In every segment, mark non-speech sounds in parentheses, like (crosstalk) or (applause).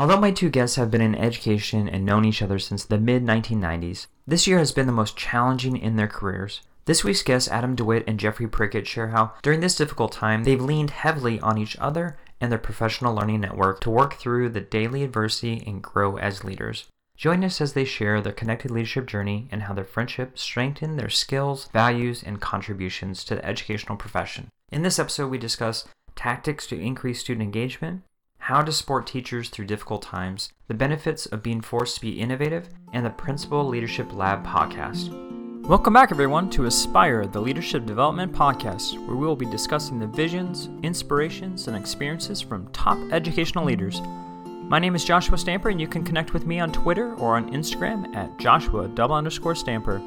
Although my two guests have been in education and known each other since the mid 1990s, this year has been the most challenging in their careers. This week's guests, Adam DeWitt and Jeffrey Prickett, share how, during this difficult time, they've leaned heavily on each other and their professional learning network to work through the daily adversity and grow as leaders. Join us as they share their connected leadership journey and how their friendship strengthened their skills, values, and contributions to the educational profession. In this episode, we discuss tactics to increase student engagement, how to support teachers through difficult times, the benefits of being forced to be innovative, and the Principal Leadership Lab podcast. Welcome back, everyone, to Aspire, the Leadership Development Podcast, where we will be discussing the visions, inspirations, and experiences from top educational leaders. My name is Joshua Stamper, and you can connect with me on Twitter or on Instagram at Joshua double underscore Stamper.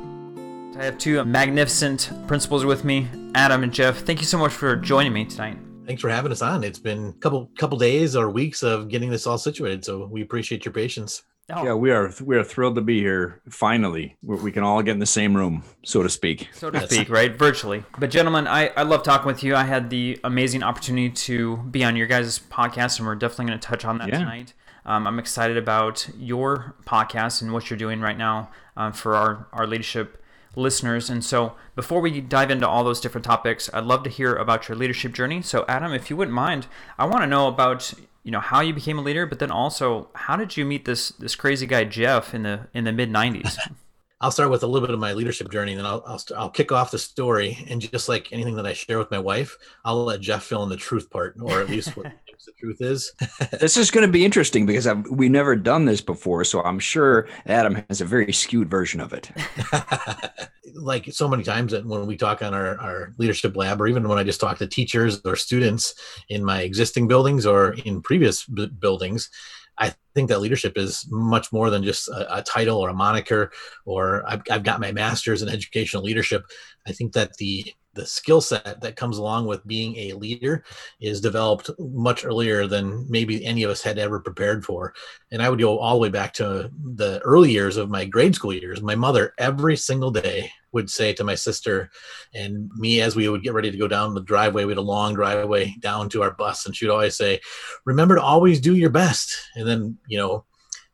I have two magnificent principals with me, Adam and Jeff. Thank you so much for joining me tonight thanks for having us on. It's been a couple couple days or weeks of getting this all situated, so we appreciate your patience. Oh. Yeah, we are we are thrilled to be here. Finally, we can all get in the same room, so to speak. So to speak, right? Virtually. But gentlemen, I, I love talking with you. I had the amazing opportunity to be on your guys' podcast, and we're definitely going to touch on that yeah. tonight. Um, I'm excited about your podcast and what you're doing right now um, for our, our leadership listeners. And so, before we dive into all those different topics, I'd love to hear about your leadership journey. So, Adam, if you wouldn't mind, I want to know about you know how you became a leader, but then also how did you meet this this crazy guy Jeff in the in the mid '90s? (laughs) I'll start with a little bit of my leadership journey, and then I'll I'll, I'll kick off the story. And just like anything that I share with my wife, I'll let Jeff fill in the truth part, or at least what the truth is. (laughs) this is going to be interesting because I've, we've never done this before, so I'm sure Adam has a very skewed version of it. (laughs) like so many times that when we talk on our, our leadership lab, or even when I just talk to teachers or students in my existing buildings or in previous b- buildings, I think that leadership is much more than just a, a title or a moniker, or I've, I've got my master's in educational leadership. I think that the the skill set that comes along with being a leader is developed much earlier than maybe any of us had ever prepared for. And I would go all the way back to the early years of my grade school years. My mother, every single day, would say to my sister and me as we would get ready to go down the driveway, we had a long driveway down to our bus, and she'd always say, Remember to always do your best. And then, you know,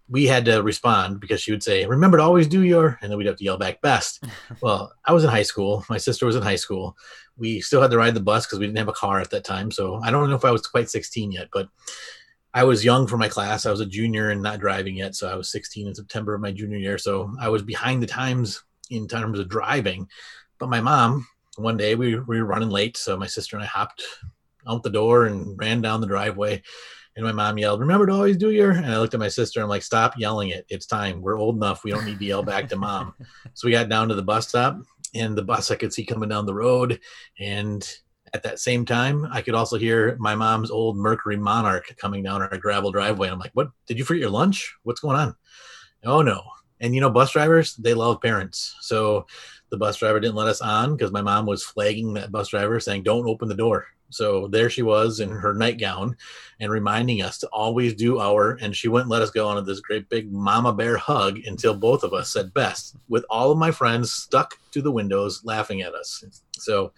we had to respond because she would say, "Remember to always do your," and then we'd have to yell back, "Best." (laughs) well, I was in high school. My sister was in high school. We still had to ride the bus because we didn't have a car at that time. So I don't know if I was quite 16 yet, but I was young for my class. I was a junior and not driving yet, so I was 16 in September of my junior year. So I was behind the times in terms of driving. But my mom, one day we, we were running late, so my sister and I hopped out the door and ran down the driveway and my mom yelled, "Remember to always do your." And I looked at my sister. I'm like, "Stop yelling it! It's time. We're old enough. We don't need to yell back to mom." (laughs) so we got down to the bus stop, and the bus I could see coming down the road, and at that same time, I could also hear my mom's old Mercury Monarch coming down our gravel driveway. I'm like, "What? Did you forget your lunch? What's going on?" Oh no! And you know, bus drivers they love parents, so the bus driver didn't let us on because my mom was flagging that bus driver saying, "Don't open the door." So there she was in her nightgown and reminding us to always do our, and she wouldn't let us go on this great big mama bear hug until both of us said best, with all of my friends stuck to the windows laughing at us. So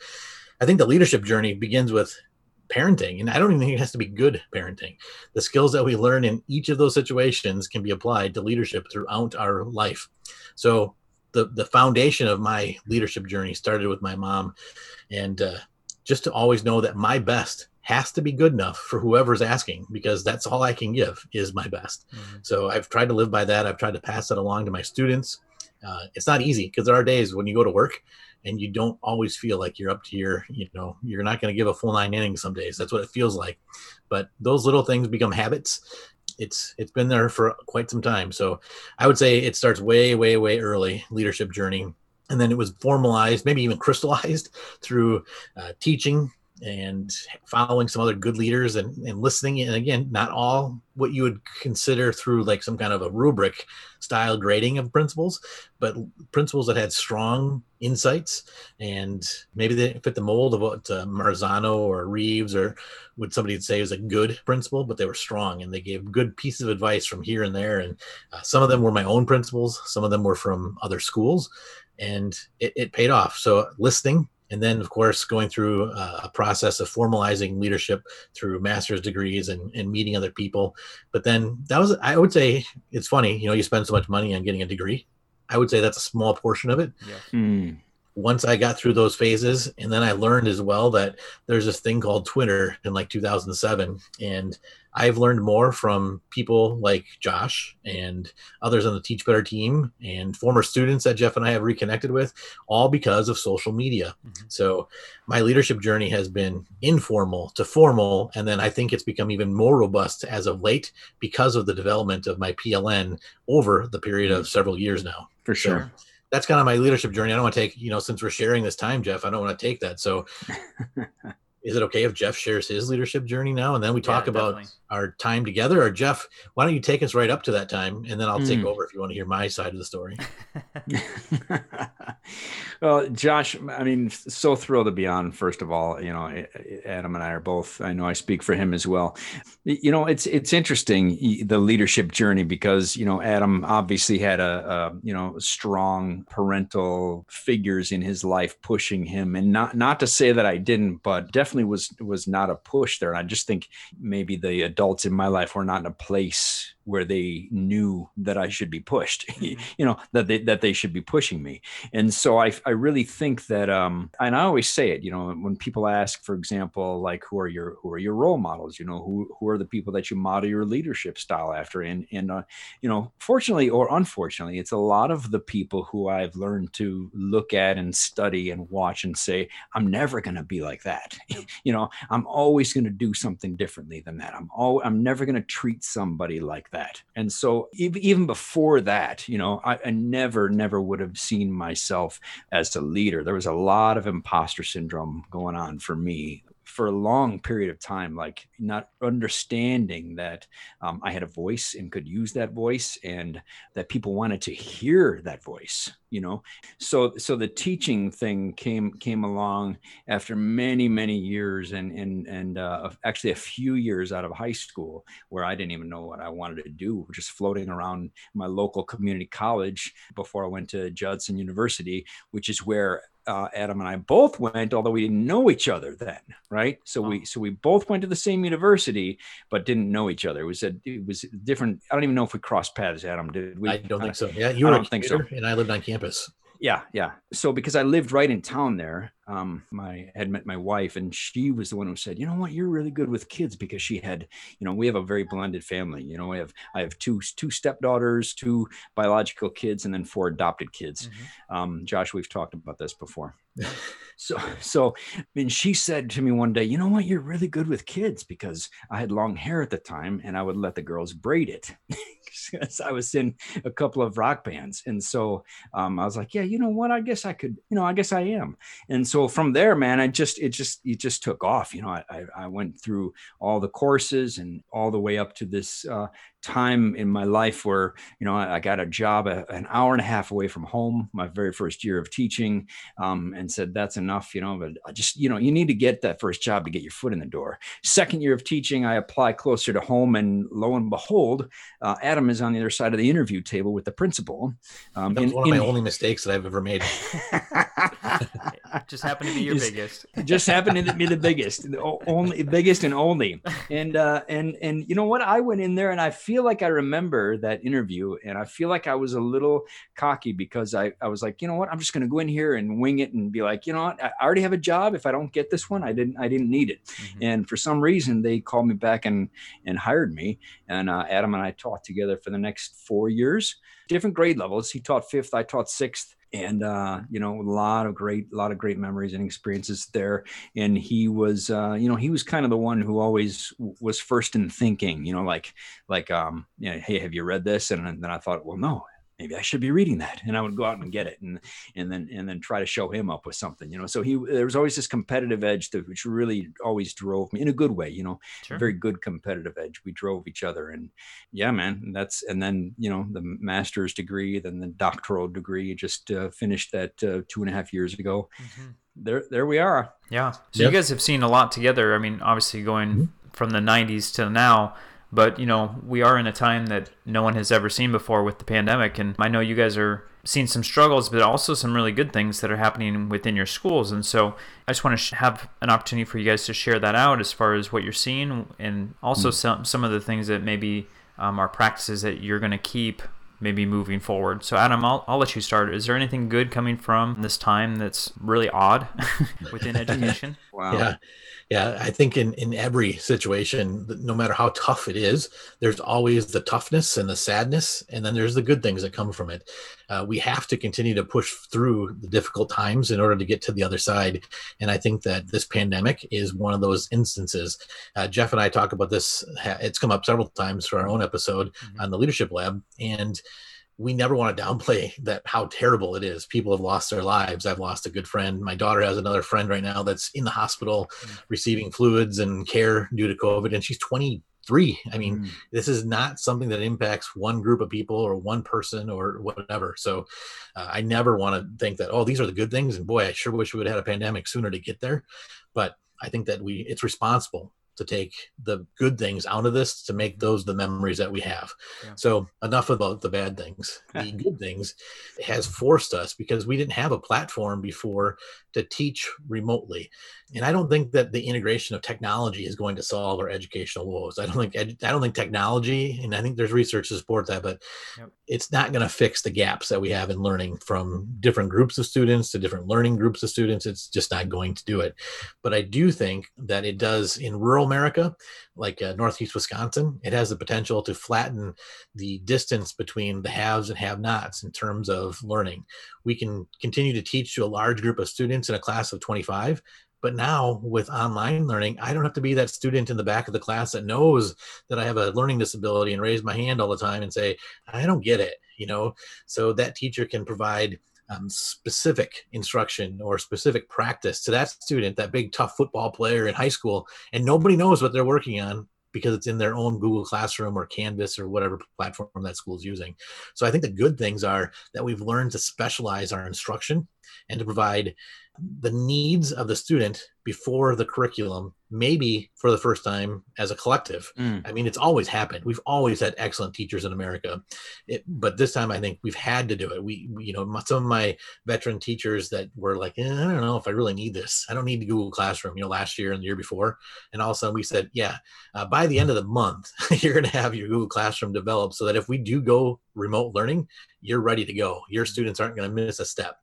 I think the leadership journey begins with parenting. And I don't even think it has to be good parenting. The skills that we learn in each of those situations can be applied to leadership throughout our life. So the, the foundation of my leadership journey started with my mom. And uh, just to always know that my best has to be good enough for whoever's asking because that's all I can give is my best. Mm-hmm. So I've tried to live by that. I've tried to pass that along to my students. Uh, it's not easy because there are days when you go to work and you don't always feel like you're up to your, you know, you're not going to give a full nine innings some days. That's what it feels like. But those little things become habits. It's it's been there for quite some time. So I would say it starts way, way, way early leadership journey and then it was formalized, maybe even crystallized (laughs) through uh, teaching and following some other good leaders and, and listening. And again, not all what you would consider through like some kind of a rubric style grading of principals, but principals that had strong insights and maybe they fit the mold of what uh, Marzano or Reeves or what somebody would say was a good principal, but they were strong and they gave good pieces of advice from here and there. And uh, some of them were my own principals, some of them were from other schools and it, it paid off. So listening and then of course going through uh, a process of formalizing leadership through master's degrees and, and meeting other people. But then that was i would say it's funny you know you spend so much money on getting a degree. I would say that's a small portion of it. Yeah. mm once I got through those phases, and then I learned as well that there's this thing called Twitter in like 2007, and I've learned more from people like Josh and others on the Teach Better team and former students that Jeff and I have reconnected with, all because of social media. Mm-hmm. So my leadership journey has been informal to formal, and then I think it's become even more robust as of late because of the development of my PLN over the period of several years now. For sure. So, that's kind of my leadership journey. I don't want to take, you know, since we're sharing this time, Jeff, I don't want to take that. So (laughs) is it okay if Jeff shares his leadership journey now? And then we talk yeah, about our time together or Jeff, why don't you take us right up to that time? And then I'll mm. take hmm. over if you want to hear my side of the story. (laughs) (laughs) well, Josh, I mean, so thrilled to be on. First of all, you know, Adam and I are both. I know I speak for him as well. You know, it's it's interesting the leadership journey because you know Adam obviously had a, a you know strong parental figures in his life pushing him, and not not to say that I didn't, but definitely was was not a push there. And I just think maybe the adults in my life were not in a place where they knew that I should be pushed, (laughs) mm-hmm. you know, that they that they should be pushing me. And so I I really think that um and I always say it, you know, when people ask, for example, like who are your who are your role models, you know, who who are the people that you model your leadership style after? And and uh, you know, fortunately or unfortunately, it's a lot of the people who I've learned to look at and study and watch and say, I'm never gonna be like that. (laughs) you know, I'm always gonna do something differently than that. I'm all I'm never gonna treat somebody like that that. And so even before that, you know, I, I, never, never would have seen myself as a leader. There was a lot of imposter syndrome going on for me for a long period of time, like not understanding that um, I had a voice and could use that voice, and that people wanted to hear that voice. You know, so so the teaching thing came came along after many many years, and and and uh, actually a few years out of high school where I didn't even know what I wanted to do, just floating around my local community college before I went to Judson University, which is where uh, Adam and I both went, although we didn't know each other then, right? So oh. we so we both went to the same university, but didn't know each other. It was a it was different. I don't even know if we crossed paths, Adam. Did we? I don't think so. Yeah, you were I don't think so. and I lived on campus. Yeah, yeah. So because I lived right in town there, um, my had met my wife, and she was the one who said, "You know what? You're really good with kids because she had, you know, we have a very blended family. You know, we have I have two two stepdaughters, two biological kids, and then four adopted kids. Mm-hmm. Um, Josh, we've talked about this before. so so I mean, she said to me one day, "You know what? You're really good with kids because I had long hair at the time, and I would let the girls braid it." (laughs) because I was in a couple of rock bands. And so um, I was like, yeah, you know what? I guess I could, you know, I guess I am. And so from there, man, I just, it just, it just took off. You know, I, I went through all the courses and all the way up to this uh, time in my life where you know I, got a job a, an hour and a half away from home my very first year of teaching um, and said that's enough you know but I just you know you need to get that first job to get your foot in the door. Second year of teaching I apply closer to home and lo and behold uh, Adam is on the other side of the interview table with the principal um, that was in, one of in, my only mistakes that I've ever made. Just happened to be your (laughs) just, biggest. (laughs) just happened to be the biggest the only biggest and only. And uh, and and you know what? I went in there and I feel like I remember that interview and I feel like I was a little cocky because I, I was like, you know what, I'm just going to go in here and wing it and be like, you know what, I already have a job. If I don't get this one, I didn't, I didn't need it. Mm-hmm. And for some reason they called me back and, and hired me. And uh, Adam and I taught together for the next four years, different grade levels. He taught fifth, I taught sixth and uh, you know a lot of great a lot of great memories and experiences there. And he was uh, you know he was kind of the one who always was first in thinking you know like like um you know, hey have you read this? And then i thought well no maybe I should be reading that. And I would go out and get it and and then and then try to show him up with something, you know. So he there was always this competitive edge that which really always drove me in a good way, you know, sure. very good competitive edge. We drove each other and yeah, man, that's and then, you know, the master's degree, then the doctoral degree, just uh, finished that uh, two and a half years ago. Mm-hmm. There, there we are. Yeah. So yep. you guys have seen a lot together. I mean, obviously going mm-hmm. from the 90s to now but, you know, we are in a time that no one has ever seen before with the pandemic. And I know you guys are seeing some struggles, but also some really good things that are happening within your schools. And so I just want to sh- have an opportunity for you guys to share that out as far as what you're seeing and also mm. some, some of the things that maybe um, are practices that you're going to keep maybe moving forward. So, Adam, I'll, I'll let you start. Is there anything good coming from this time that's really odd (laughs) within (laughs) education? Wow. Yeah. Yeah. I think in, in every situation, no matter how tough it is, there's always the toughness and the sadness, and then there's the good things that come from it. Uh, we have to continue to push through the difficult times in order to get to the other side. And I think that this pandemic is one of those instances. Uh, Jeff and I talk about this, it's come up several times for our own episode mm-hmm. on the Leadership Lab. And we never want to downplay (laughs) that how terrible it is. People have lost their lives. I've lost a good friend. My daughter has another friend right now that's in the hospital mm. receiving fluids and care due to COVID, and she's 23. I mean, mm. this is not something that impacts one group of people or one person or whatever. So uh, I never want to think that, oh, these are the good things. And boy, I sure wish we would have had a pandemic sooner to get there. But I think that we it's responsible to take the good things out of this to make those the memories that we have. Yeah. So enough about the bad things. (laughs) The good things has forced us because we didn't have a platform before to teach remotely. And I don't think that the integration of technology is going to solve our educational woes. I don't think I don't think technology, and I think there's research to support that, but yep. it's not going to fix the gaps that we have in learning from different groups of students to different learning groups of students. It's just not going to do it. But I do think that it does in rural America, like uh, Northeast Wisconsin, it has the potential to flatten the distance between the haves and have-nots in terms of learning. We can continue to teach to a large group of students in a class of 25, but now with online learning, I don't have to be that student in the back of the class that knows that I have a learning disability and raise my hand all the time and say, I don't get it, you know? So that teacher can provide um, specific instruction or specific practice to that student, that big tough football player in high school, and nobody knows what they're working on because it's in their own Google Classroom or Canvas or whatever platform that school is using. So I think the good things are that we've learned to specialize our instruction and to provide the needs of the student before the curriculum maybe for the first time as a collective. Mm. i mean it's always happened. We've always had excellent teachers in america it, but this time i think we've had to do it. We, you know some of my veteran teachers that were like eh, i don't know if i really need this. I don't need the google classroom you know last year and the year before. And all of a sudden we said yeah uh, by the end of the month (laughs) you're going to have your google classroom developed so that if we do go remote learning you're ready to go. Your students aren't going to miss a step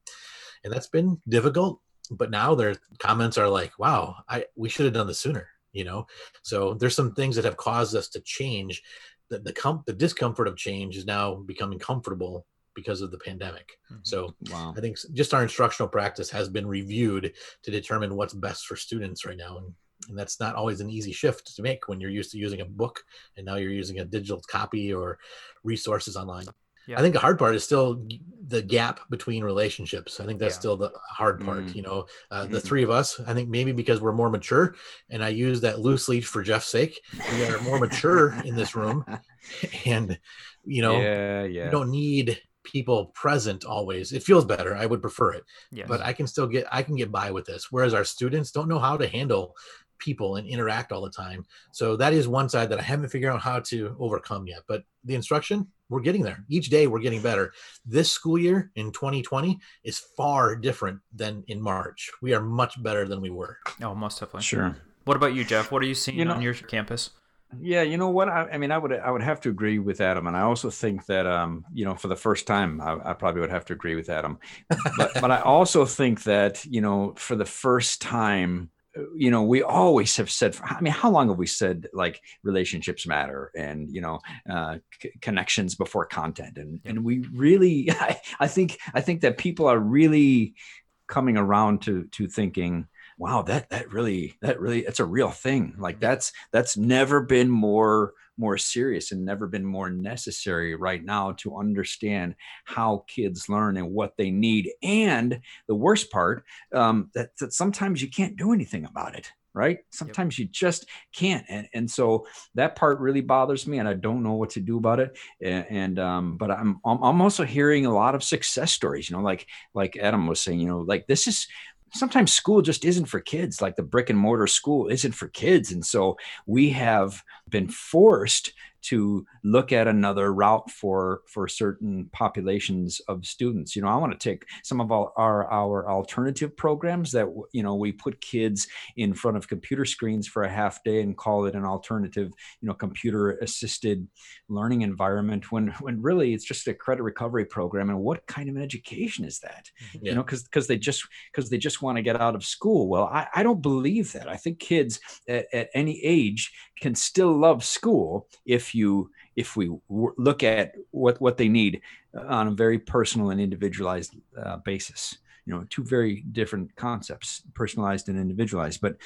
and that's been difficult but now their comments are like wow i we should have done this sooner you know so there's some things that have caused us to change the the, com- the discomfort of change is now becoming comfortable because of the pandemic mm-hmm. so wow. i think just our instructional practice has been reviewed to determine what's best for students right now and and that's not always an easy shift to make when you're used to using a book and now you're using a digital copy or resources online yeah. I think the hard part is still the gap between relationships. I think that's yeah. still the hard part. Mm. You know, uh, mm-hmm. the three of us. I think maybe because we're more mature, and I use that loosely for Jeff's sake. We are more mature in this room, (laughs) and you know, yeah, yeah. you don't need people present always. It feels better. I would prefer it, yes. but I can still get I can get by with this. Whereas our students don't know how to handle people and interact all the time. So that is one side that I haven't figured out how to overcome yet. But the instruction, we're getting there. Each day we're getting better. This school year in 2020 is far different than in March. We are much better than we were. Oh, most definitely. Sure. What about you, Jeff? What are you seeing you know, on your campus? Yeah, you know what? I, I, mean, I would I would have to agree with Adam, and I also think that um, you know, for the first time, I, I probably would have to agree with Adam. But (laughs) but I also think that you know, for the first time, you know we always have said i mean how long have we said like relationships matter and you know uh, c- connections before content? And and we really (laughs) I, I think i think that people are really coming around to to thinking wow that that really that really it's a real thing like that's that's never been more more serious and never been more necessary right now to understand how kids learn and what they need. And the worst part, um, that, that sometimes you can't do anything about it right sometimes yep. you just can't and, and so that part really bothers me and i don't know what to do about it and, and um, but I'm, I'm also hearing a lot of success stories you know like like adam was saying you know like this is sometimes school just isn't for kids like the brick and mortar school isn't for kids. And so we have been forced to look at another route for for certain populations of students. You know i want to take some of our, our our alternative programs that you know we put kids in front of computer screens for a half day and call it an alternative you know computer assisted learning environment when when really it's just a credit recovery program. And what kind of an education is that? Yeah. Mm-hmm. you know because because they just because they just want to get out of school. Well I, I don't believe that. I think kids at, at any age can still love school if you if we w- look at what what they need on a very personal and individualized uh, basis you know two very different concepts personalized and individualized. But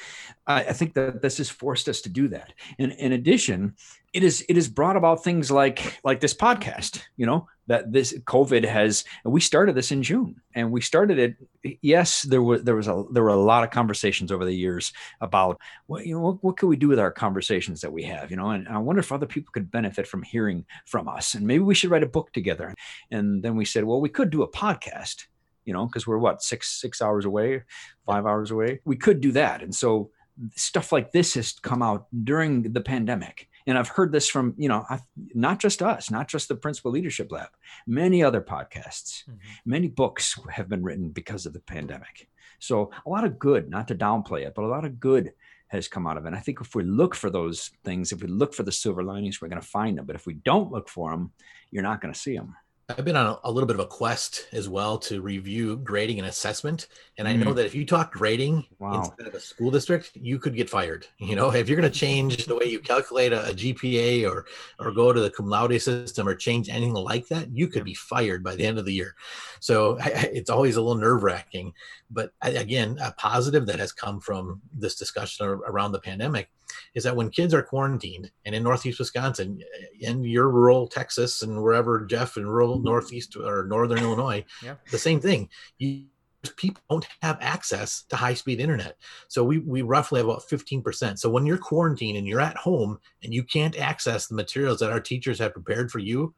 I, I, think that this has forced us to do that. And in addition it is it has brought about things like like this podcast you know that this covid has we started this in june and we started it yes there was there was a there were a lot of conversations over the years about what you know what, what could we do with our conversations that we have you know? And i wonder if other people could benefit from hearing from us and maybe we should write a book together. And then we said well we could do a podcast you know because we're what six six hours away five hours away? We could do that. And so stuff like this has come out during the pandemic. And i've heard this from you know I've, not just us not just the principal leadership lab many other podcasts. Mm-hmm. many books have been written because of the pandemic. So a lot of good not to downplay it but a lot of good has come out of it. And i think if we look for those things if we look for the silver linings we're going to find them. But if we don't look for them you're not going to see them I've been on a, a, little bit of a quest as well to review grading and assessment. And I know mm. that if you talk grading wow. instead of a school district, you could get fired. (laughs) You know, if you're going to change the way you calculate a, a, GPA or or go to the cum laude system or change anything like that, you could be fired by the end of the year. So I, it's always a little nerve wracking. But I, again, a positive that has come from this discussion around the pandemic is that when kids are quarantined and in Northeast Wisconsin, in your rural Texas and wherever Jeff in rural mm-hmm. Northeast or Northern Illinois, yeah. the same thing. You, people don't have access to high speed internet. So we, we roughly have about 15%. So when you're quarantined and you're at home and you can't access the materials that our teachers have prepared for you,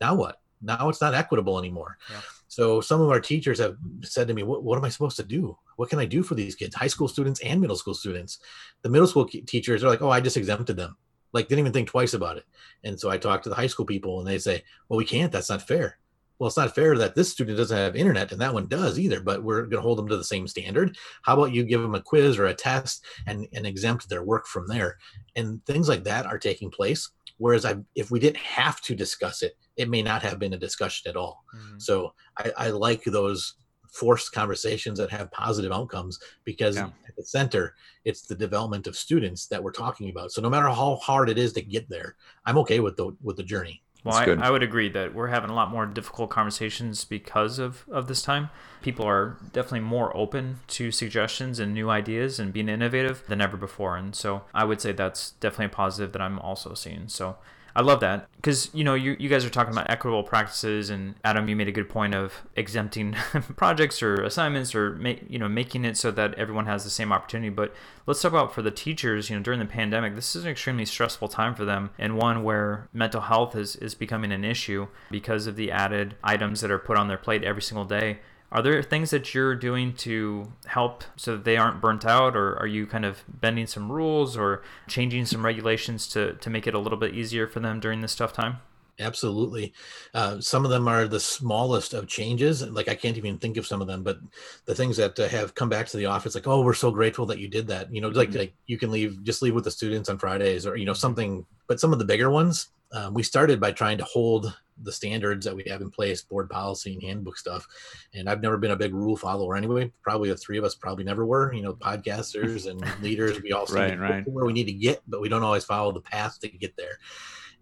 now what? Now it's not equitable anymore. Yeah. So some of our teachers have said to me, what, what am I supposed to do? What can I do for these kids, high school students and middle school students? The middle school teachers are like, oh, I just exempted them. Like, didn't even think twice about it. And so I talked to the high school people and they say, well, we can't. That's not fair. Well, it's not fair that this student doesn't have internet and that one does either, but we're going to hold them to the same standard. How about you give them a quiz or a test and, and exempt their work from there? And things like that are taking place. Whereas I, if we didn't have to discuss it, it may not have been a discussion at all. Mm-hmm. So I, I, like those forced conversations that have positive outcomes because yeah. at the center, it's the development of students that we're talking about. So no matter how hard it is to get there, I'm okay with the with the journey. Well, I, I, would agree that we're having a lot more difficult conversations because of, of this time. People are definitely more open to suggestions and new ideas and being innovative than ever before. And so I would say that's definitely a positive that I'm also seeing. So I love that. Because you know you, you guys are talking about equitable practices and Adam you made a good point of exempting (laughs) projects or assignments or make you know making it so that everyone has the same opportunity. But let's talk about for the teachers you know during the pandemic this is an extremely stressful time for them and one where mental health is, is becoming an issue because of the added items that are put on their plate every single day are there things that you're doing to help so that they aren't burnt out, or are you kind of bending some rules or changing some regulations to, to make it a little bit easier for them during this tough time? Absolutely. Uh, some of them are the smallest of changes. Like I can't even think of some of them, but the things that uh, have come back to the office, like, oh, we're so grateful that you did that. You know, like, mm-hmm. like you can leave, just leave with the students on Fridays or, you know, something. But some of the bigger ones, um, we started by trying to hold the standards that we have in place, board policy and handbook stuff. And I've never been a big rule follower anyway. Probably the three of us probably never were. You know, podcasters and (laughs) leaders, we all right, right. where we need to get, but we don't always follow the path to get there.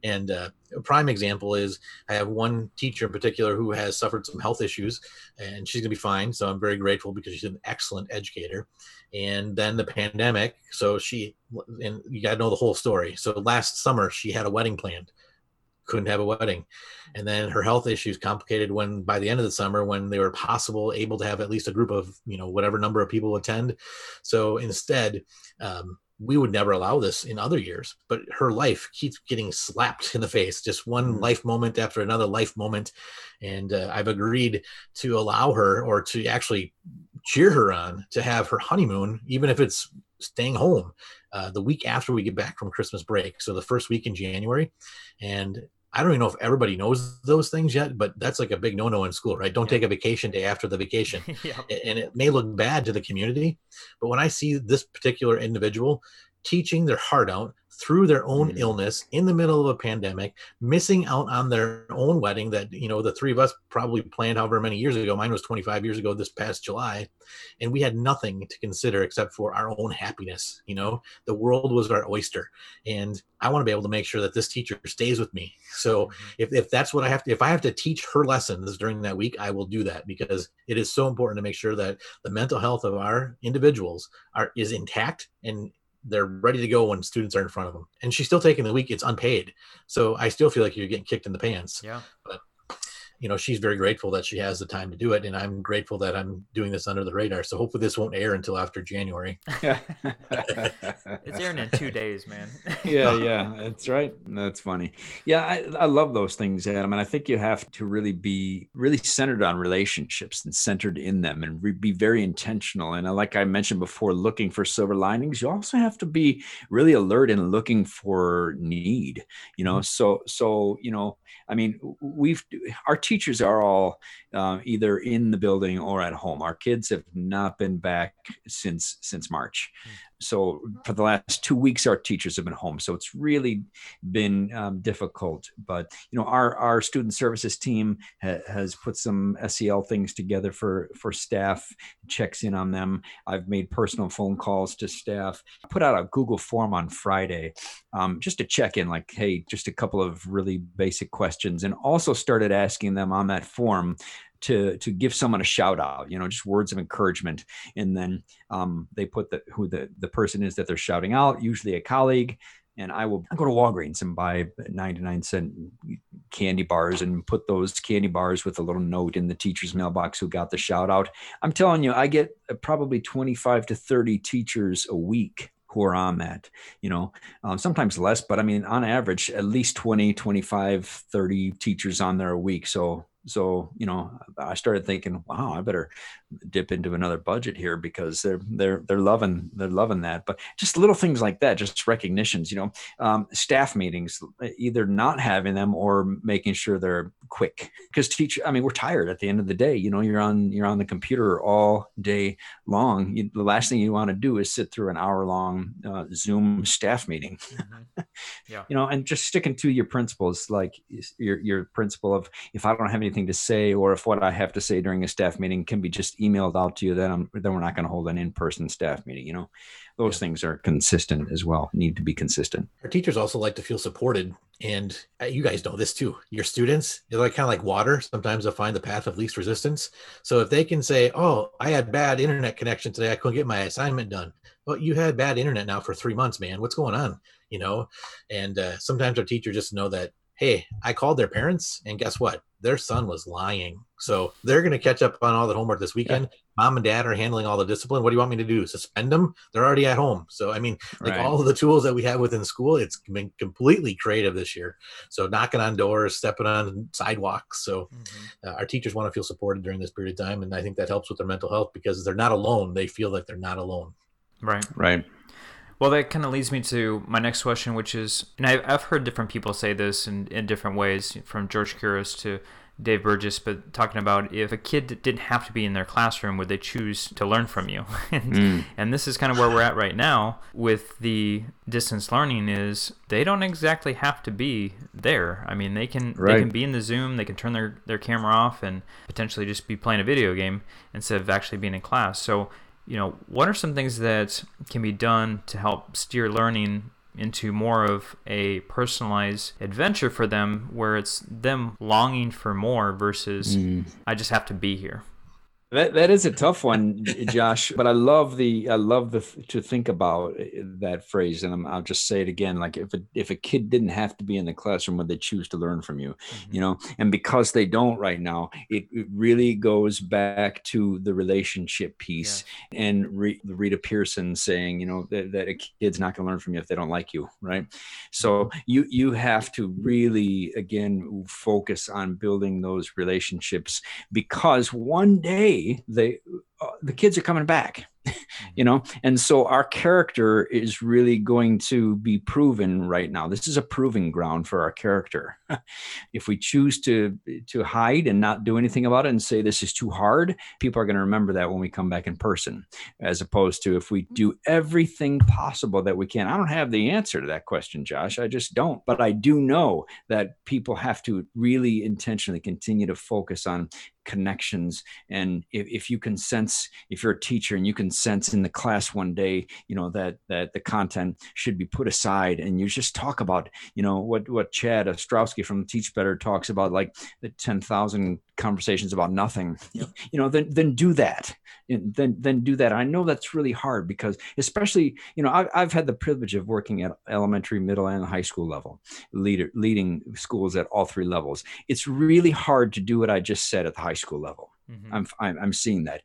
And uh, a prime example is I have one teacher in particular who has suffered some health issues, and she's gonna be fine. So I'm very grateful because she's an excellent educator. And then the pandemic, so she and you got to know the whole story. So last summer she had a wedding planned couldn't have a wedding. And then her health issues complicated when by the end of the summer, when they were possible, able to have at least a group of, you know, whatever number of people attend. So instead, um, we would never allow this in other years, but her life keeps getting slapped in the face, just one mm-hmm. life moment after another life moment. And uh, I've agreed to allow her or to actually cheer her on to have her honeymoon, even if it's staying home uh, the week after we get back from Christmas break. So the first week in January. And I don't even know if everybody knows those things yet, but that's like a big no no in school, right? Don't yeah. take a vacation day after the vacation. (laughs) yeah. And it may look bad to the community. But when I see this particular individual teaching their heart out, through their own mm. illness in the middle of a pandemic, missing out on their own wedding that, you know, the three of us probably planned however many years ago. Mine was 25 years ago this past July. And we had nothing to consider except for our own happiness. You know, the world was our oyster. And I want to be able to make sure that this teacher stays with me. So mm-hmm. if, if that's what I have to, if I have to teach her lessons during that week, I will do that because it is so important to make sure that the mental health of our individuals are is intact and they're ready to go when students are in front of them. And she's still taking the week; it's unpaid. So I still feel like you're getting kicked in the pants. Yeah. But you know she's very grateful that she has the time to do it and i'm grateful that i'm doing this under the radar. So hopefully this won't air until after january. (laughs) It's airing in two days man. (laughs) Yeah (laughs) yeah that's right. That's funny. Yeah I, I love those things adam and i think you have to really be really centered on relationships and centered in them and re- be very intentional. And uh, like i mentioned before looking for silver linings you also have to be really alert and looking for need you know? Mm-hmm. so so you know i mean we've our teachers are all uh, either in the building or at home. Our kids have not been back since since March. So for the last two weeks our teachers have been home. So it's really been um, difficult but you know our our student services team ha- has put some sel things together for for staff checks in on them. I've made personal phone calls to staff. Put out a google form on friday um, just to check in like hey just a couple of really basic questions and also started asking them on that form to to give someone a shout out you know just words of encouragement and then um, they put the who the the person is that they're shouting out usually a colleague and I will go to Walgreens and buy 99 cent candy bars and put those candy bars with a little note in the teacher's mailbox who got the shout out. I'm telling you, I get probably 25 to 30 teachers a week who are on that, you know, um, sometimes less, but I mean, on average, at least 20, 25, 30 teachers on there a week. So so you know i started thinking wow i better dip into another budget here because they're they're they're loving they're loving that. But just little things like that just recognitions you know um, staff meetings either not having them or making sure they're quick. Because teach i mean we're tired at the end of the day you know you're on you're on the computer all day long. You, the last thing you want to do is sit through an hour long uh, zoom staff meeting. Mm-hmm. (laughs) yeah. You know and just sticking to your principles like your your principle of if i don't have anything to say or if what i have to say during a staff meeting can be just emailed out to you, then I'm, then we're not going to hold an in-person staff meeting. You know, those things are consistent as well. Need to be consistent. Our teachers also like to feel supported, and uh, you guys know this too. Your students, they're like kind of like water. Sometimes they'll find the path of least resistance. So if they can say, "Oh, I had bad internet connection today. I couldn't get my assignment done." Well, you had bad internet now for three months, man. What's going on? You know, and uh, sometimes our teachers just know that hey, I called their parents, and guess what? Their son was lying. So they're going to catch up on all the homework this weekend. Yeah. Mom and dad are handling all the discipline. What do you want me to do? Suspend them? They're already at home. So, I mean, like right. all of the tools that we have within school, it's been completely creative this year. So, knocking on doors, stepping on sidewalks. So, mm-hmm. uh, our teachers want to feel supported during this period of time. And I think that helps with their mental health because they're not alone. They feel like they're not alone. Right. Right. Well, that kind of leads me to my next question, which is, and I've heard different people say this in, in different ways, from George Couros to Dave Burgess, but talking about if a kid didn't have to be in their classroom, would they choose to learn from you? (laughs) and, mm. and this is kind of where we're at right now with the distance learning is they don't exactly have to be there. I mean, they can right. they can be in the Zoom, they can turn their, their camera off and potentially just be playing a video game instead of actually being in class. So you know, what are some things that can be done to help steer learning into more of a personalized adventure for them where it's them longing for more versus mm. I just have to be here? That that is a tough one, Josh. But I love the I love the to think about that phrase, and i will just say it again. Like if a, if a kid didn't have to be in the classroom, would they choose to learn from you? Mm-hmm. You know, and because they don't right now, it, it really goes back to the relationship piece yeah. and re, Rita Pierson saying, you know, that, that a kid's not going to learn from you if they don't like you, right? So mm-hmm. you you have to really again focus on building those relationships because one day they uh, the kids are coming back (laughs) you know? And so our character is really going to be proven right now. This is a proving ground for our character (laughs) if we choose to to hide and not do anything about it and say this is too hard people are going to remember that when we come back in person as opposed to if we mm. do everything possible that we can. I don't have the answer to that question josh. I just don't. But i do know that people have to really intentionally continue to focus on connections. And if, if you can sense if you're a teacher and you can sense in the class one day you know that that the content should be put aside and you just talk about you know what what chad ostrowski from teach better talks about like the 10,000 conversations about nothing. You know then then do that. Then then do that. I know that's really hard because especially you know I've, I've had the privilege of working at elementary middle and high school level leader leading schools at all three levels. It's really hard to do what i just said at the high school level. Mm-hmm. I'm, I'm, I'm seeing that.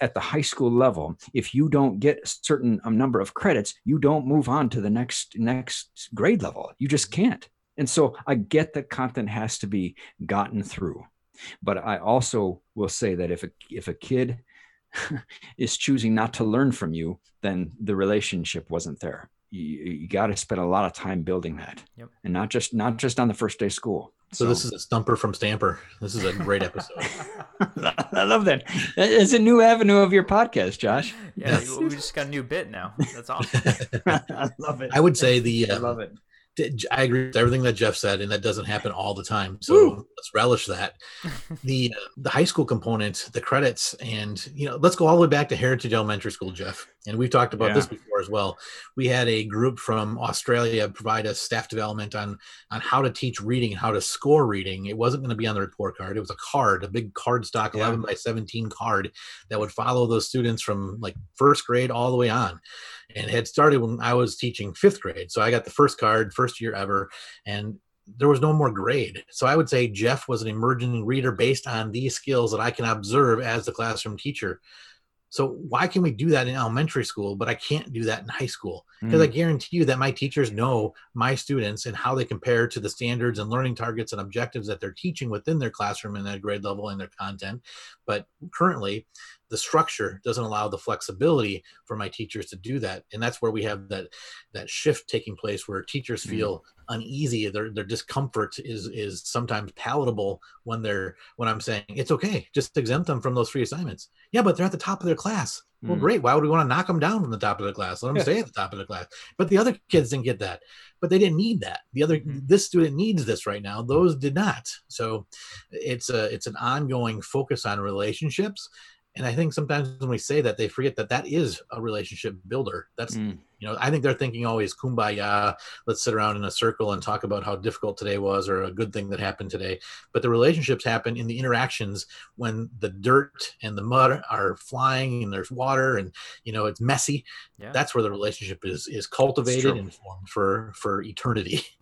At the high school level if you don't get a certain um, number of credits you don't move on to the next next grade level. You just can't and so i get that content has to be gotten through but I also will say that if a, if a kid (laughs) is choosing not to learn from you, then the relationship wasn't there. You, you got to spend a lot of time building that, yep. and not just not just on the first day of school. So, so, this is a stumper from Stamper. This is a great episode. (laughs) I love that. It's a new avenue of your podcast, Josh. Yeah, yes. we just got a new bit now. That's awesome. (laughs) I love it. I would say the uh, I love it. I agree with everything that Jeff said, and that doesn't happen all the time. So Woo! let's relish that. (laughs) the uh, the high school component, the credits, and you know, let's go all the way back to Heritage Elementary School, Jeff. And we've talked about yeah. this before as well. We had a group from Australia provide us staff development on on how to teach reading and how to score reading. It wasn't going to be on the report card; it was a card, a big card stock, yeah. eleven by seventeen card that would follow those students from like first grade all the way on and had started when I was teaching fifth grade. So I got the first card, first year ever, and there was no more grade. So I would say Jeff was an emerging reader based on these skills that I can observe as the classroom teacher. So why can we do that in elementary school, but I can't do that in high school? Because mm. I guarantee you that my teachers know my students and how they compare to the standards and learning targets and objectives that they're teaching within their classroom and their grade level and their content. But currently, the structure doesn't allow the flexibility for my teachers to do that. And that's where we have that that shift taking place where teachers mm-hmm. feel uneasy. Their their discomfort is is sometimes palatable when they're when i'm saying it's okay. Just exempt them from those free assignments. Yeah but they're at the top of their class well mm. great. Why would we want to knock them down from the top of the class let them stay at the top of the class but the other kids didn't get that. But they didn't need that. The other mm-hmm. this student needs this right now. Those did not. So it's a it's an ongoing focus on relationships and i think sometimes when we say that they forget that that is a relationship builder. That's mm. you know i think they're thinking always kumbaya let's sit around in a circle and talk about how difficult today was or a good thing that happened today. But the relationships happen in the interactions when the dirt and the mud are flying and there's water and you know it's messy. Yeah. that's where the relationship is is cultivated and formed for for eternity. (laughs)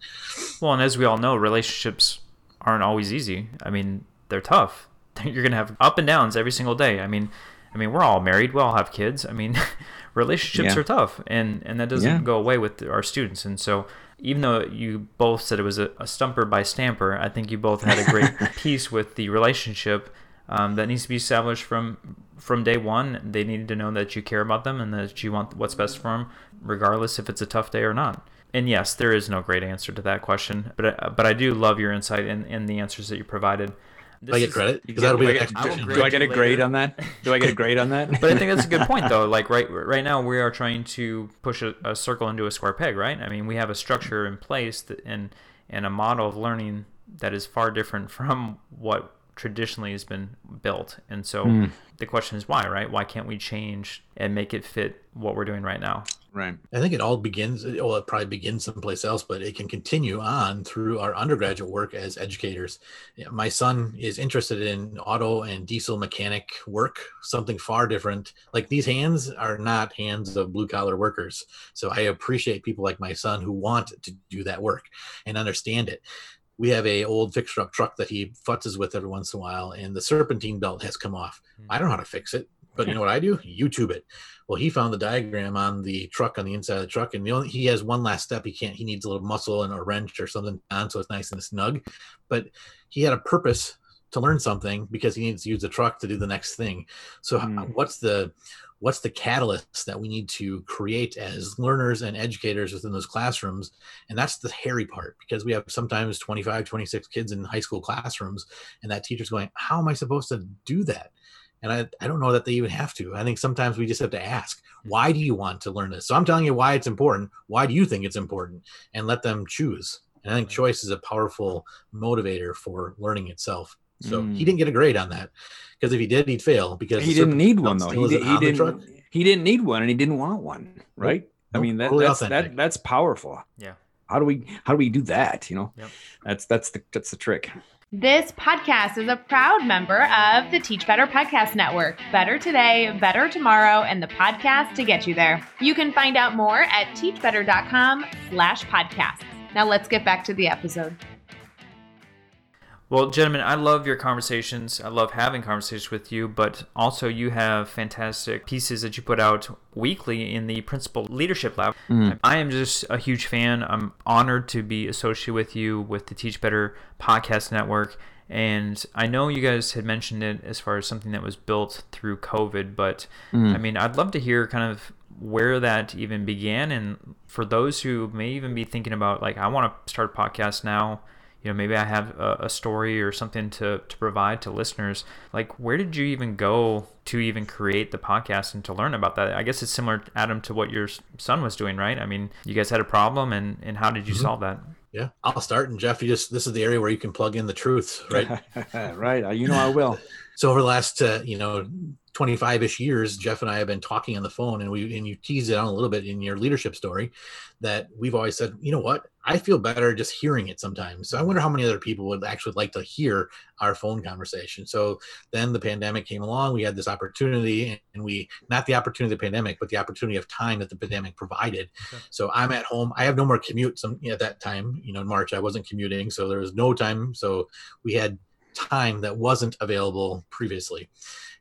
Well and as we all know relationships aren't always easy. I mean they're tough (laughs) you're gonna have up and downs every single day. I mean, I mean, we're all married. We all have kids. I mean, (laughs) relationships yeah. are tough, and and that doesn't yeah. go away with our students. And so, even though you both said it was a, a stumper by stamper, I think you both had a great (laughs) piece with the relationship um, that needs to be established from from day one. They need to know that you care about them and that you want what's best for them, regardless if it's a tough day or not. And yes, there is no great answer to that question, but but I do love your insight and in, in the answers that you provided. This do I get credit? Because that'll be the Do I get a grade on that? Do I get a (laughs) grade on that? but I think that's a good point, though. Like right, right now, we are trying to push a, a circle into a square peg, right? I mean, we have a structure in place that, and and a model of learning that is far different (laughs) from what traditionally has been built. And so mm. the question is why, right? Why can't we change and make it fit what we're doing right now? Right. I think it all begins, well, it probably begins someplace else, but it can continue on through our undergraduate work as educators. My son is interested in auto and diesel mechanic work, something far different. Like these hands are not hands of blue collar workers. So I appreciate people like my son who want to do that work and understand it we have a old fixer up truck that he futzes with every once in a while and the serpentine belt has come off mm-hmm. i don't know how to fix it but you know what i do? Youtube it. Well he found the diagram on the truck on the inside of the truck and the only he has one last step. He can't he needs a little muscle and a wrench or something on so it's nice and snug. But he had a purpose to learn something because he needs to use the truck to do the next thing. So mm. what's the what's the catalyst that we need to create as learners and educators within those classrooms? And that's the hairy part because we have sometimes 25 26 kids in high school classrooms and that teacher's going how am i supposed to do that and I, I don't know that they even have to i think sometimes we just have to ask why do you want to learn this so i'm telling you why it's important why do you think it's important and let them choose and i think choice is a powerful motivator for learning itself so mm. he didn't get a grade on that because if he did, he'd fail because he didn't need one though. He, did, he didn't. He didn't need one, and he didn't want one. Right? Nope. I mean, that, totally that's that, that's powerful. Yeah. How do we how do we do that? You know, yep. that's that's the that's the trick. This podcast is a proud member of the Teach Better Podcast Network. Better today, better tomorrow, and the podcast to get you there. You can find out more at teachbetter.com slash podcasts. Now let's get back to the episode. Well, gentlemen, I love your conversations. I love having conversations with you, but also you have fantastic pieces that you put out weekly in the Principal Leadership Lab. Mm. I am just a huge fan. I'm honored to be associated with you with the Teach Better Podcast Network. And I know you guys had mentioned it as far as something that was built through COVID, but mm. I mean, I'd love to hear kind of where that even began. And for those who may even be thinking about, like, I want to start a podcast now you know maybe i have a, a, story or something to, to provide to listeners. Like where did you even go to even create the podcast and to learn about that? I guess it's similar adam to what your son was doing right? I mean you guys had a problem and and how did you mm-hmm. solve that? Yeah i'll start. And jeff you just this is the area where you can plug in the truth right? (laughs) Right. You know i will (laughs) so over the last uh, you know 25ish years jeff and i have been talking on the phone and we and you teased it on a little bit in your leadership story that we've always said you know what? I feel better just hearing it sometimes. So i wonder how many other people would actually like to hear our phone conversation. So then the pandemic came along we had this opportunity and we not the opportunity of the pandemic but the opportunity of time that the pandemic provided. Okay. so i'm at home. I have no more commute some at that time. You know in march i wasn't commuting so there was no time. So we had time that wasn't available previously.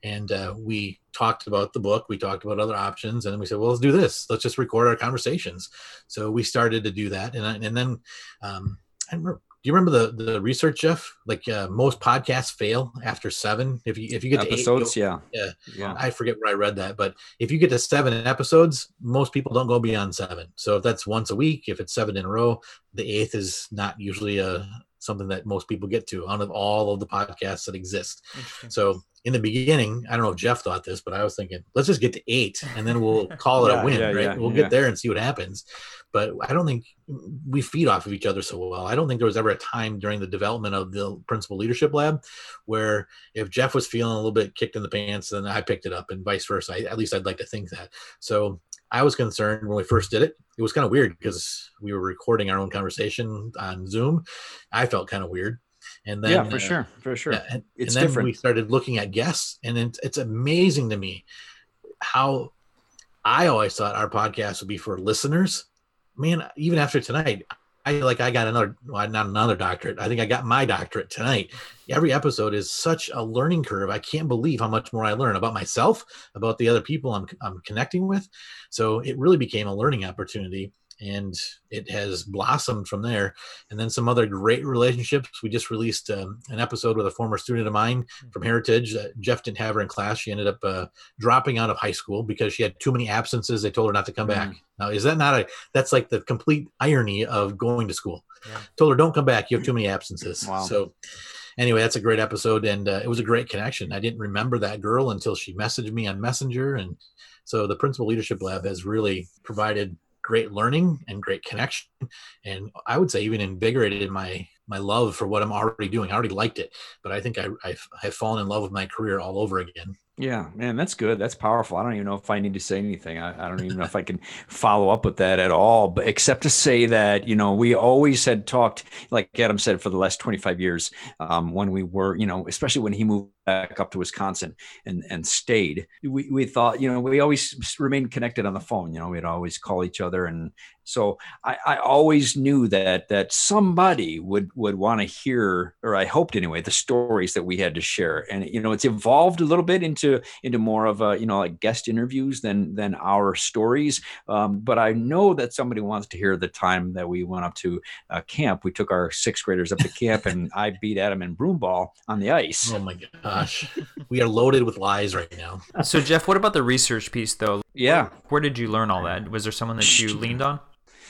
And uh, we talked about the book we talked about other options and then we said well let's do this. Let's just record our conversations. So we started to do that and, and then um, I remember, do you remember the the research jeff? Like uh, most podcasts fail after seven. If you if you get episodes to eight, yeah. Yeah. Yeah. I forget where i read that but if you get to seven episodes most people don't go beyond seven. So if that's once a week if it's seven in a row the eighth is not usually a something that most people get to out of all of the podcasts that exist. So in the beginning, I don't know if Jeff thought this, but I was thinking, let's just get to eight and then we'll (laughs) call it yeah, a win, yeah, right? Yeah, we'll get there and see what happens. But I don't think we feed off of each other so well. I don't think there was ever a time during the development of the principal leadership lab where if Jeff was feeling a little bit kicked in the pants, then I picked it up and vice versa. I, at least I'd like to think that. So I was concerned when we first did it. It was kind of weird because we were recording our own conversation on Zoom. I felt kind of weird. And then, yeah, for uh, sure, for sure, yeah, and, it's and then different. We started looking at guests, and it, it's amazing to me how I always thought our podcast would be for listeners. Man, even after tonight, I like I got another well, not another doctorate. I think I got my doctorate tonight. Every episode is such a learning curve. I can't believe how much more I learn about myself, about the other people I'm I'm connecting with. So it really became a learning opportunity and it has blossomed from there. And then some other great relationships. We just released um, an episode with a former student of mine from Heritage. Uh, Jeff didn't have her in class. She ended up uh, dropping out of high school because she had too many absences. They told her not to come mm-hmm. back. Now, is that not a? That's like the complete irony of going to school. Yeah. Told her don't come back. You have too many absences. Wow. So anyway, that's a great episode, and uh, it was a great connection. I didn't remember that girl until she messaged me on Messenger, and so the Principal Leadership Lab has really provided great learning and great connection. And i would say even invigorated my my love for what i'm already doing i already liked it but i think i i've, I've fallen in love with my career all over again yeah, man, that's good. That's powerful. I don't even know if I need to say anything. I, I, don't even know if I can (laughs) follow up with that at all, but except to say that, you know, we always had talked, like Adam said, for the last 25 years, um, when we were, you know, especially when he moved back up to Wisconsin and, and stayed, we, we thought, you know, we always remained connected on the phone. You know, we'd always call each other and, So I, I always knew that that somebody would would want to hear, or I hoped anyway, the stories that we had to share. And you know, it's evolved a little bit into into more of a you know like guest interviews than than our stories. Um, but I know that somebody wants to hear the time that we went up to uh, camp. We took our sixth graders up to camp, and (laughs) I beat Adam in broomball on the ice. Oh my gosh, we are loaded with lies right now. So Jeff, what about the research piece though? Yeah. Where did you learn all that? Was there someone that you leaned on?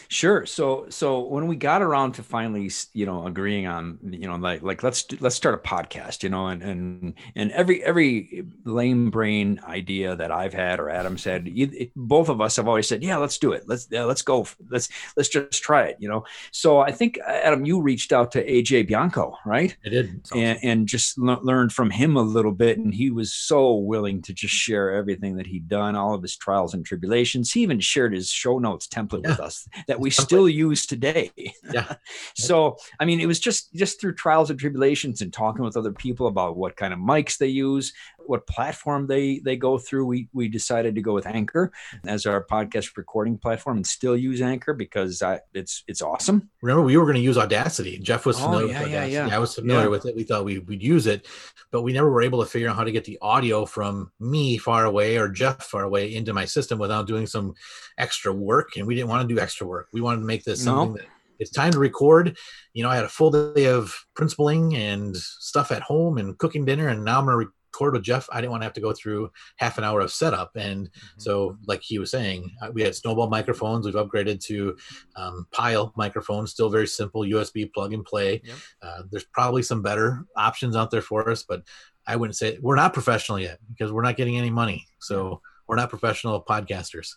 Sure. So so when we got around to finally, you know, agreeing on, you know, like like let's let's start a podcast, you know, and and and every every lame brain idea that I've had or Adam said, both of us have always said, yeah, let's do it. Let's yeah, let's go. Let's let's just try it, you know. So I think Adam, you reached out to AJ Bianco, right? I did, and, and just l- learned from him a little bit, and he was so willing to just share everything that he'd done, all of his trials and tribulations. He even shared his show notes template yeah. with us that we still use today. (laughs) Yeah. so, I mean, it was just just through trials and tribulations and talking with other people about what kind of mics they use, what platform they they go through. We we decided to go with Anchor as our podcast recording platform and still use Anchor because I, it's it's awesome. Remember, we were going to use Audacity. Jeff was oh, familiar oh, yeah, with Audacity. Yeah, yeah. I was familiar with it. We thought we, we'd use it, but we never were able to figure out how to get the audio from me far away or Jeff far away into my system without doing some extra work. And we didn't want to do extra work. We wanted to make this something no. that it's time to record. You know, I had a full day of principling and stuff at home and cooking dinner, and now I'm going to record with Jeff, I didn't want to have to go through half an hour of setup. And mm-hmm. so, like he was saying, uh, we had snowball microphones. We've upgraded to um, pile microphones, still very simple USB plug and play. Yep. Uh, there's probably some better options out there for us, but I wouldn't say we're not professional yet because we're not getting any money. So we're not professional podcasters.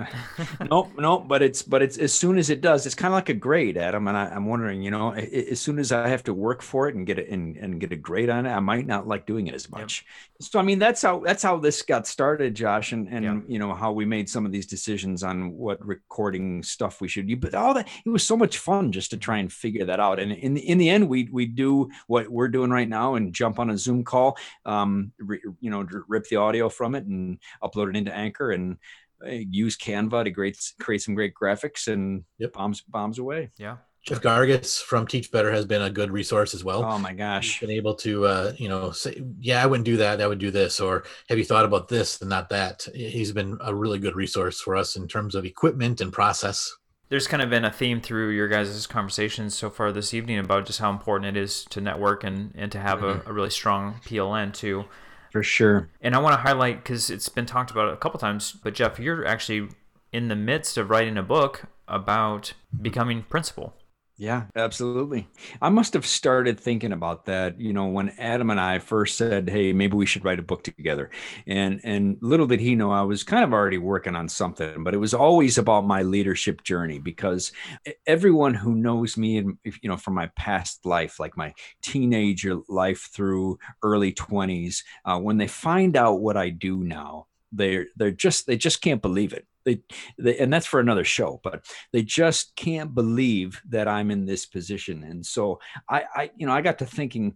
(laughs) nope, nope. But it's but it's as soon as it does, it's kind of like a grade, Adam. And I, am wondering, you know, as soon as I have to work for it and get it and, and get a grade on it, I might not like doing it as much. Yep. So I mean, that's how that's how this got started, Josh, and and yep. you know how we made some of these decisions on what recording stuff we should do. But all that it was so much fun just to try and figure that out. And in in the end, we we do what we're doing right now and jump on a Zoom call, um, re, you know, rip the audio from it and upload upload it into Anchor and uh, use Canva to create create some great graphics and yep. bombs bombs away. Yeah. Jeff Gargas from Teach Better has been a good resource as well. Oh my gosh. He's been able to, uh, you know, say, yeah, I wouldn't do that. I would do this. Or have you thought about this and not that? He's been a really good resource for us in terms of equipment and process. There's kind of been a theme through your guys' conversations so far this evening about just how important it is to network and, and to have mm-hmm. a, a really strong PLN too for sure. And I want to highlight because it's been talked about a couple times, but Jeff, you're actually in the midst of writing a book about becoming principal. Yeah, absolutely. I must have started thinking about that, you know, when Adam and I first said, "Hey, maybe we should write a book together." And and little did he know I was kind of already working on something, but it was always about my leadership journey because everyone who knows me and you know from my past life, like my teenager life through early 20s, uh, when they find out what I do now, they're they're just they just can't believe it they, they, and that's for another show but they just can't believe that i'm in this position. And so i i you know i got to thinking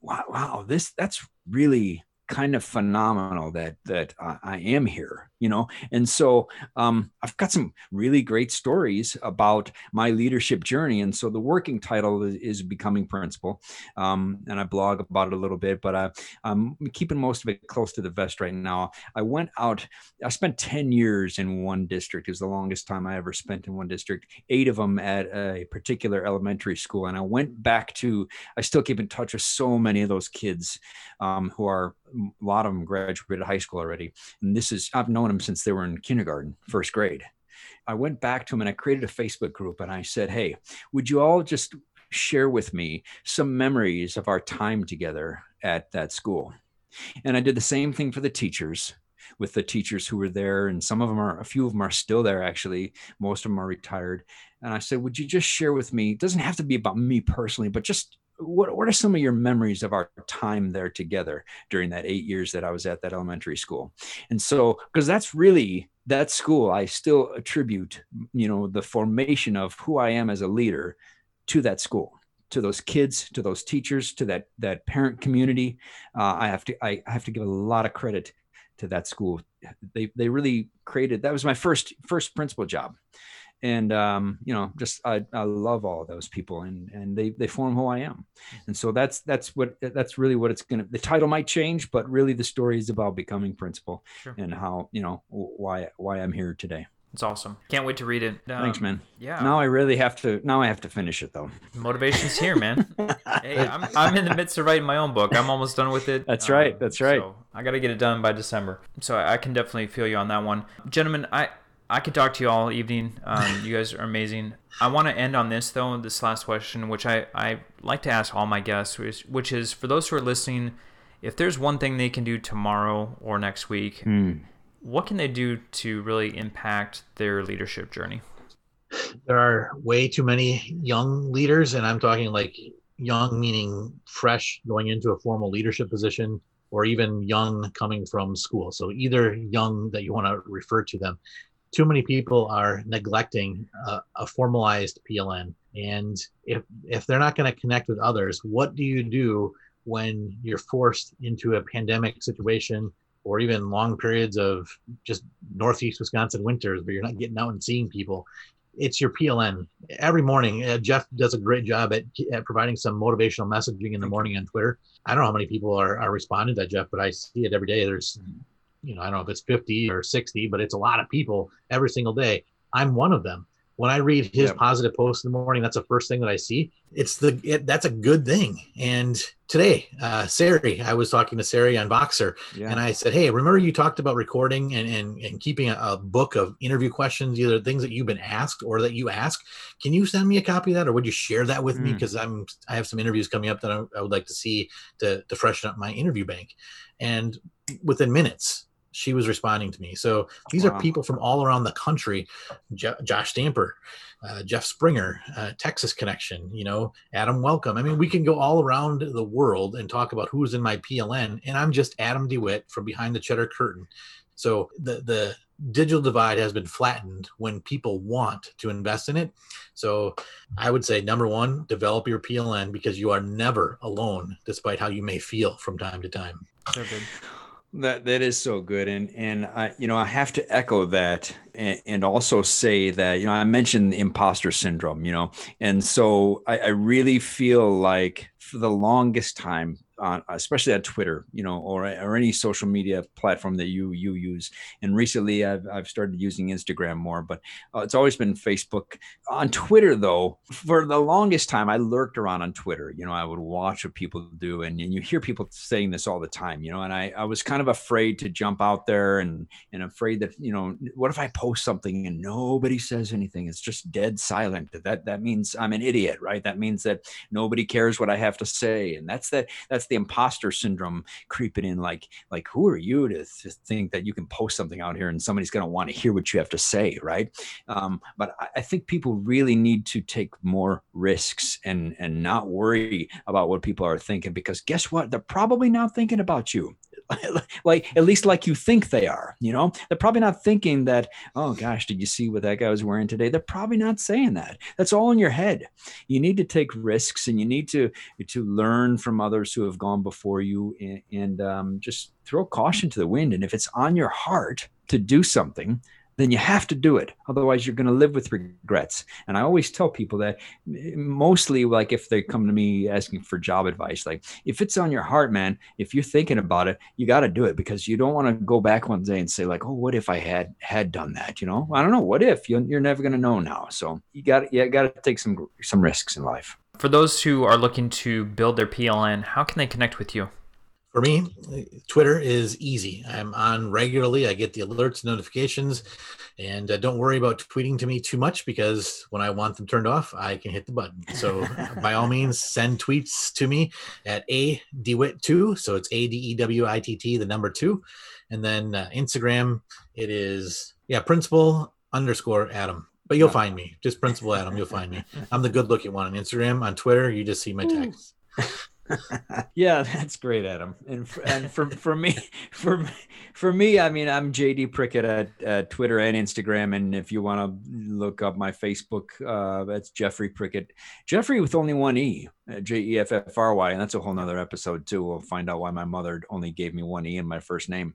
wow, wow this that's really kind of phenomenal that that I, I am here you know? And so um, i've got some really great stories about my leadership journey. And so the working title is, is becoming principal. Um, and i blog about it a little bit but I, i'm keeping most of it close to the vest right now. I went out i spent 10 years in one district. It was the longest time i ever spent in one district eight of them at a particular elementary school. And i went back to i still keep in touch with so many of those kids um, who are a lot of them graduated high school already. And this is i've known known them since they were in kindergarten, first grade. I went back to them and I created a Facebook group and I said, Hey, would you all just share with me some memories of our time together at that school? And I did the same thing for the teachers with the teachers who were there and some of them are a few of them are still there actually most of them are retired and i said would you just share with me it doesn't have to be about me personally but just what, what are some of your memories of our time there together during that eight years that I was at that elementary school? And so, because that's really that school, I still attribute, you know, the formation of who I am as a leader to that school to those kids to those teachers to that that parent community. Uh, i have to I, have to give a lot of credit to that school. They they really created that was my first first principal job and um, you know, just I, I love all of those people, and and they they form who I am, and so that's that's what that's really what it's gonna. The title might change, but really the story is about becoming principal sure. and how you know why why I'm here today. It's awesome. Can't wait to read it. Um, Thanks, man. Yeah. Now I really have to. Now I have to finish it though. Motivation's here, man. (laughs) hey, I'm, I'm in the midst of writing my own book. I'm almost done with it. That's right. Um, that's right. So I got to get it done by December. So I can definitely feel you on that one, gentlemen. I I could talk to you all evening. Um, you guys are amazing. I want to end on this though. This last question, which I I like to ask all my guests, which, which is for those who are listening, if there's one thing they can do tomorrow or next week. Mm what can they do to really impact their leadership journey? There are way too many young leaders, and I'm talking like young meaning fresh going into a formal leadership position or even young coming from school. So either young that you want to refer to them. Too many people are neglecting a, a formalized PLN. And if if they're not going to connect with others, what do you do when you're forced into a pandemic situation or even long periods of just northeast Wisconsin winters where you're not getting out and seeing people. It's your PLN. Every morning, uh, Jeff does a great job at, at providing some motivational messaging in the morning on Twitter. I don't know how many people are, are responding to that, Jeff, but I see it every day. There's, you know, I don't know if it's 50 or 60, but it's a lot of people every single day. I'm one of them when I read his positive post in the morning, that's the first thing that I see. It's the it, that's a good thing. And today, uh, Sari, I was talking to Sari on Voxer, yeah. and I said, "Hey, remember you talked about recording and and, and keeping a, a, book of interview questions, either things that you've been asked or that you ask. Can you send me a copy of that, or would you share that with mm. me? Because I'm I have some interviews coming up that I, I would like to see to to freshen up my interview bank." And within minutes, she was responding to me. So these wow. are people from all around the country. Josh Stamper, uh, Jeff Springer, uh, Texas Connection, you know, Adam Welcome. I mean, we can go all around the world and talk about who's in my PLN, and I'm just Adam DeWitt from behind the Cheddar Curtain. So the the digital divide has been flattened when people want to invest in it. So I would say number one, develop your PLN because you are never alone, despite how you may feel from time to time. So good. That that is so good, and and I you know I have to echo that, and, and also say that you know I mentioned the imposter syndrome, you know, and so I, I really feel like for the longest time on especially on Twitter, you know, or or any social media platform that you you use. And recently, I've I've started using Instagram more, but uh, it's always been Facebook. On Twitter, though, for the longest time, I lurked around on Twitter. You know, I would watch what people do, and, and you hear people saying this all the time. You know, and I I was kind of afraid to jump out there and and afraid that you know what if I post something and nobody says anything? It's just dead silent. That that means I'm an idiot, right? That means that nobody cares what I have to say, and that's that that's the imposter syndrome creeping in like like who are you to, to think that you can post something out here and somebody's going to want to hear what you have to say right? Um, but I, I think people really need to take more risks and and not worry about what people are thinking because guess what? They're probably not thinking about you (laughs) like at least like you think they are you know? They're probably not thinking that oh gosh did you see what that guy was wearing today? They're probably not saying that. That's all in your head. You need to take risks and you need to to learn from others who have gone before you and, and um, just throw caution to the wind. And if it's on your heart to do something then you have to do it. Otherwise, you're going to live with regrets. And I always tell people that mostly, like if they come to me asking for job advice, like if it's on your heart, man, if you're thinking about it, you got to do it because you don't want to go back one day and say like, oh, what if I had had done that? You know, I don't know. What if you're, you're never going to know now? So you got you got to take some some risks in life. For those who are looking to build their PLN, how can they connect with you? For me, Twitter is easy. I'm on regularly. I get the alerts, notifications, and uh, don't worry about tweeting to me too much because when I want them turned off, I can hit the button. So (laughs) by all means, send tweets to me at a dewitt2. So it's a d e w i t t, the number two, and then uh, Instagram. It is yeah, principal underscore Adam. But you'll find me. Just principal Adam. You'll find me. (laughs) I'm the good looking one on Instagram. On Twitter, you just see my text. (laughs) yeah, that's great, Adam. And for, and for for me, (laughs) for for me, I mean, I'm JD Prickett at uh, Twitter and Instagram, and if you want to look up my Facebook, uh, that's Jeffrey Prickett. Jeffrey with only one e, uh, J E F F R Y, and that's a whole nother episode too. We'll find out why my mother only gave me one e in my first name.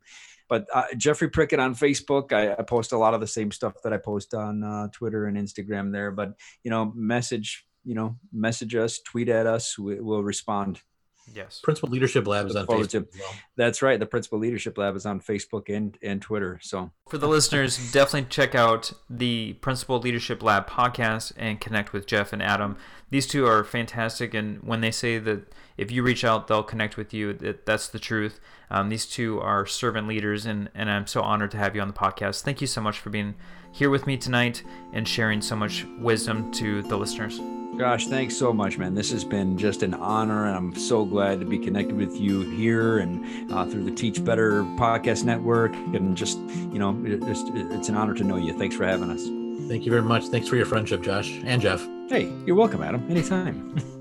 But uh, Jeffrey Prickett on Facebook, I, I, post a lot of the same stuff that I post on uh, Twitter and Instagram there. But you know, message you know, message us, tweet at us. We, will respond. Yes. Principal Leadership Lab is on Facebook. Well. That's right. The Principal Leadership Lab is on Facebook and, and Twitter. So for the listeners, definitely check out the Principal Leadership Lab podcast and connect with Jeff and Adam. These two are fantastic, and when they say that if you reach out, they'll connect with you, that that's the truth. Um, these two are servant leaders, and and I'm so honored to have you on the podcast. Thank you so much for being here with me tonight and sharing so much wisdom to the listeners. Gosh, thanks so much, man. This has been just an honor, and I'm so glad to be connected with you here and uh, through the Teach Better podcast network. And just, you know, it's, it's an honor to know you. Thanks for having us. Thank you very much. Thanks for your friendship, Josh and Jeff. Hey, you're welcome, Adam. Anytime. (laughs)